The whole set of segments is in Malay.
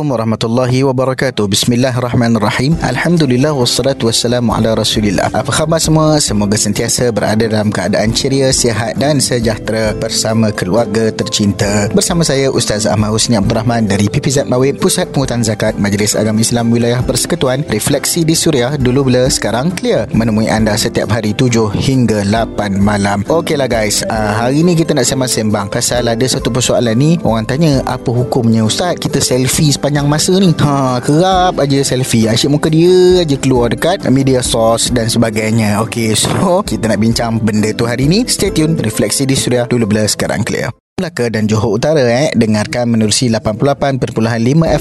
Assalamualaikum warahmatullahi wabarakatuh. Bismillahirrahmanirrahim. Alhamdulillah wassalatu wassalamu ala rasulillah. Apa khabar semua? Semoga sentiasa berada dalam keadaan ceria, sihat dan sejahtera Bersama keluarga tercinta. Bersama saya Ustaz Ahmad Husni Abdul Rahman Dari PPZ Mawib Pusat Pengutan Zakat Majlis Agama Islam Wilayah Persekutuan Refleksi di Suria. Dulu bila sekarang clear. Menemui anda setiap hari 7 hingga 8 malam. Okeylah guys uh, Hari ni kita nak sembang-sembang. Pasal ada satu persoalan ni Orang tanya apa hukumnya? Ustaz kita selfie sepanjang masa ni. Ha, kerap aja selfie. Asyik muka dia aja keluar dekat media sos dan sebagainya. Ok so kita nak bincang benda tu hari ni. Stay tune refleksi di suria dulu bila sekarang clear Melaka dan Johor Utara eh. Dengarkan menerusi 88.5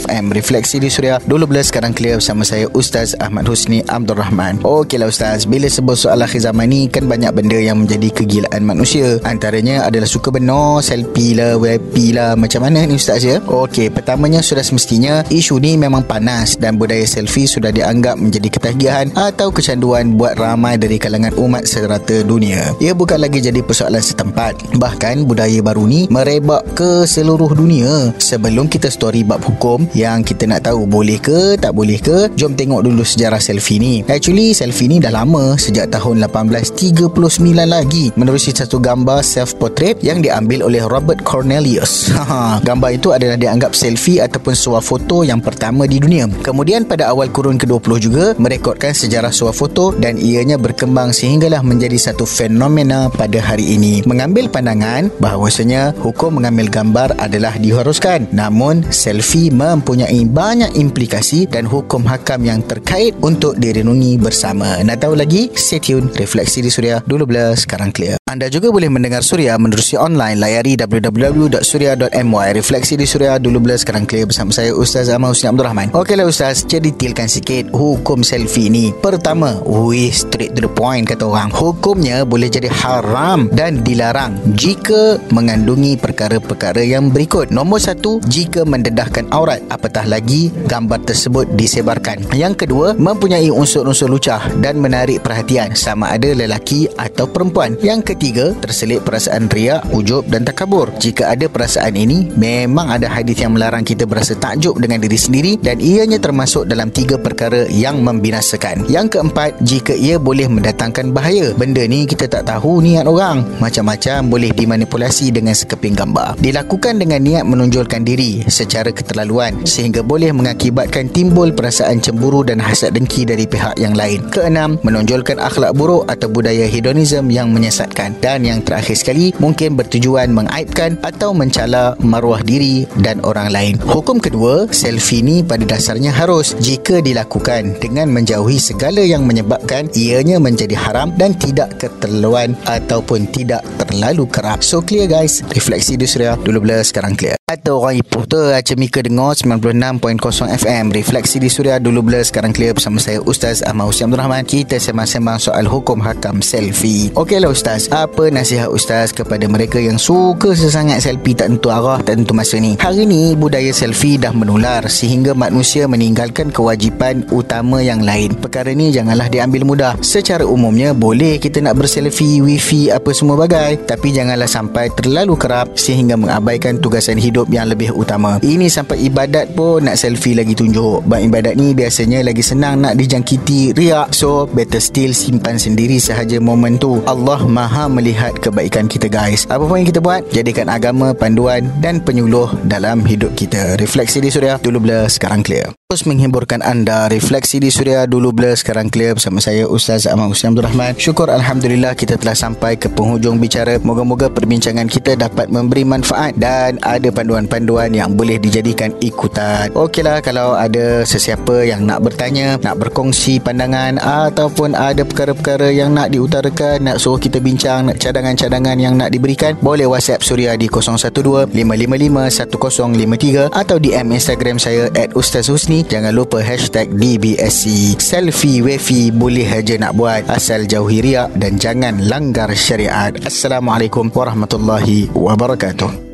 FM Refleksi di Suria dulu bila sekarang clear bersama saya Ustaz Ahmad Husni Abdul Rahman. Okeylah Ustaz. Bila sebut soal akhir zaman ni kan banyak benda yang menjadi kegilaan manusia. Antaranya adalah suka benar selfie lah WP lah macam mana ni Ustaz ya? Okey pertamanya sudah semestinya isu ni memang panas dan budaya selfie sudah dianggap menjadi ketagihan atau kecanduan buat ramai dari kalangan umat serata dunia. Ia bukan lagi jadi persoalan setempat. Bahkan budaya baru ni merebak ke seluruh dunia. Sebelum kita story bab hukum yang kita nak tahu boleh ke tak boleh ke, jom tengok dulu sejarah selfie ni. Actually selfie ni dah lama sejak tahun 1839 lagi menerusi satu gambar self portrait yang diambil oleh Robert Cornelius. gambar itu adalah dianggap selfie ataupun suah foto yang pertama di dunia. Kemudian pada awal kurun ke-20 juga merekodkan sejarah suah foto dan ianya berkembang sehinggalah menjadi satu fenomena pada hari ini. Mengambil pandangan bahawasanya hukum mengambil gambar adalah diharuskan. Namun, selfie mempunyai banyak implikasi dan hukum hakam yang terkait untuk direnungi bersama. Nak tahu lagi? Stay tune. Refleksi di Suria. Dulu bila, sekarang clear. Anda juga boleh mendengar Suria menerusi online. Layari www.suria.my. Refleksi di Suria. Dulu bila, sekarang clear bersama saya Ustaz Ahmad Husni Abdul Rahman. Okeylah Ustaz, jadi detailkan sikit hukum selfie ni. Pertama, we straight to the point kata orang. Hukumnya boleh jadi haram dan dilarang jika mengandungi mengurangi perkara-perkara yang berikut. Nombor satu, jika mendedahkan aurat, apatah lagi gambar tersebut disebarkan. Yang kedua, mempunyai unsur-unsur lucah dan menarik perhatian sama ada lelaki atau perempuan. Yang ketiga, terselit perasaan riak, ujub dan takabur. Jika ada perasaan ini, memang ada hadis yang melarang kita berasa takjub dengan diri sendiri dan ianya termasuk dalam tiga perkara yang membinasakan. Yang keempat, jika ia boleh mendatangkan bahaya. Benda ni kita tak tahu niat orang. Macam-macam boleh dimanipulasi dengan sekep keping gambar. Dilakukan dengan niat menonjolkan diri secara keterlaluan sehingga boleh mengakibatkan timbul perasaan cemburu dan hasad dengki dari pihak yang lain. Keenam menonjolkan akhlak buruk atau budaya hedonism yang menyesatkan. Dan yang terakhir sekali mungkin bertujuan mengaibkan atau mencala maruah diri dan orang lain. Hukum kedua selfie ni pada dasarnya harus jika dilakukan dengan menjauhi segala yang menyebabkan ianya menjadi haram dan tidak keterlaluan ataupun tidak terlalu kerap. So clear guys Refleksi di Suria Dulu bila sekarang clear atau orang Ipoh tu Aceh Mika dengar 96.0 FM Refleksi di Suria Dulu bila sekarang clear Bersama saya Ustaz Ahmad Hussein Abdul Rahman. Kita sembang-sembang soal hukum hakam selfie. Okeylah Ustaz. Apa nasihat Ustaz Kepada mereka yang suka sesangat selfie Tak tentu arah Tak tentu masa ni? Hari ni budaya selfie dah menular Sehingga manusia meninggalkan kewajipan utama yang lain. Perkara ni janganlah diambil mudah. Secara umumnya Boleh kita nak berselfie Wifi apa semua bagai. Tapi janganlah sampai terlalu kerap Sehingga mengabaikan tugasan hidup hidup yang lebih utama. Ini sampai ibadat pun nak selfie lagi tunjuk. Bab ibadat ni biasanya lagi senang nak dijangkiti riak. So, better still simpan sendiri sahaja momen tu. Allah maha melihat kebaikan kita guys. Apa pun yang kita buat, jadikan agama panduan dan penyuluh dalam hidup kita. Refleksi di Suria, dulu blur, sekarang clear. Terus menghiburkan anda Refleksi di Suria Dulu blur. Sekarang clear Bersama saya Ustaz Ahmad Hussein Abdul Rahman. Syukur Alhamdulillah Kita telah sampai ke penghujung bicara. Moga-moga perbincangan kita Dapat memberi manfaat Dan ada panduan-panduan Yang boleh dijadikan ikutan. Okeylah Kalau ada sesiapa Yang nak bertanya Nak berkongsi pandangan Ataupun ada perkara-perkara Yang nak diutarakan Nak suruh kita bincang Nak cadangan-cadangan Yang nak diberikan Boleh WhatsApp Suria Di 012-555-1053 Atau DM Instagram saya At Ustaz Husni Jangan lupa hashtag DBSC Selfie wifi boleh aja nak buat. Asal jauhi riak dan jangan langgar syariat. Assalamualaikum warahmatullahi wabarakatuh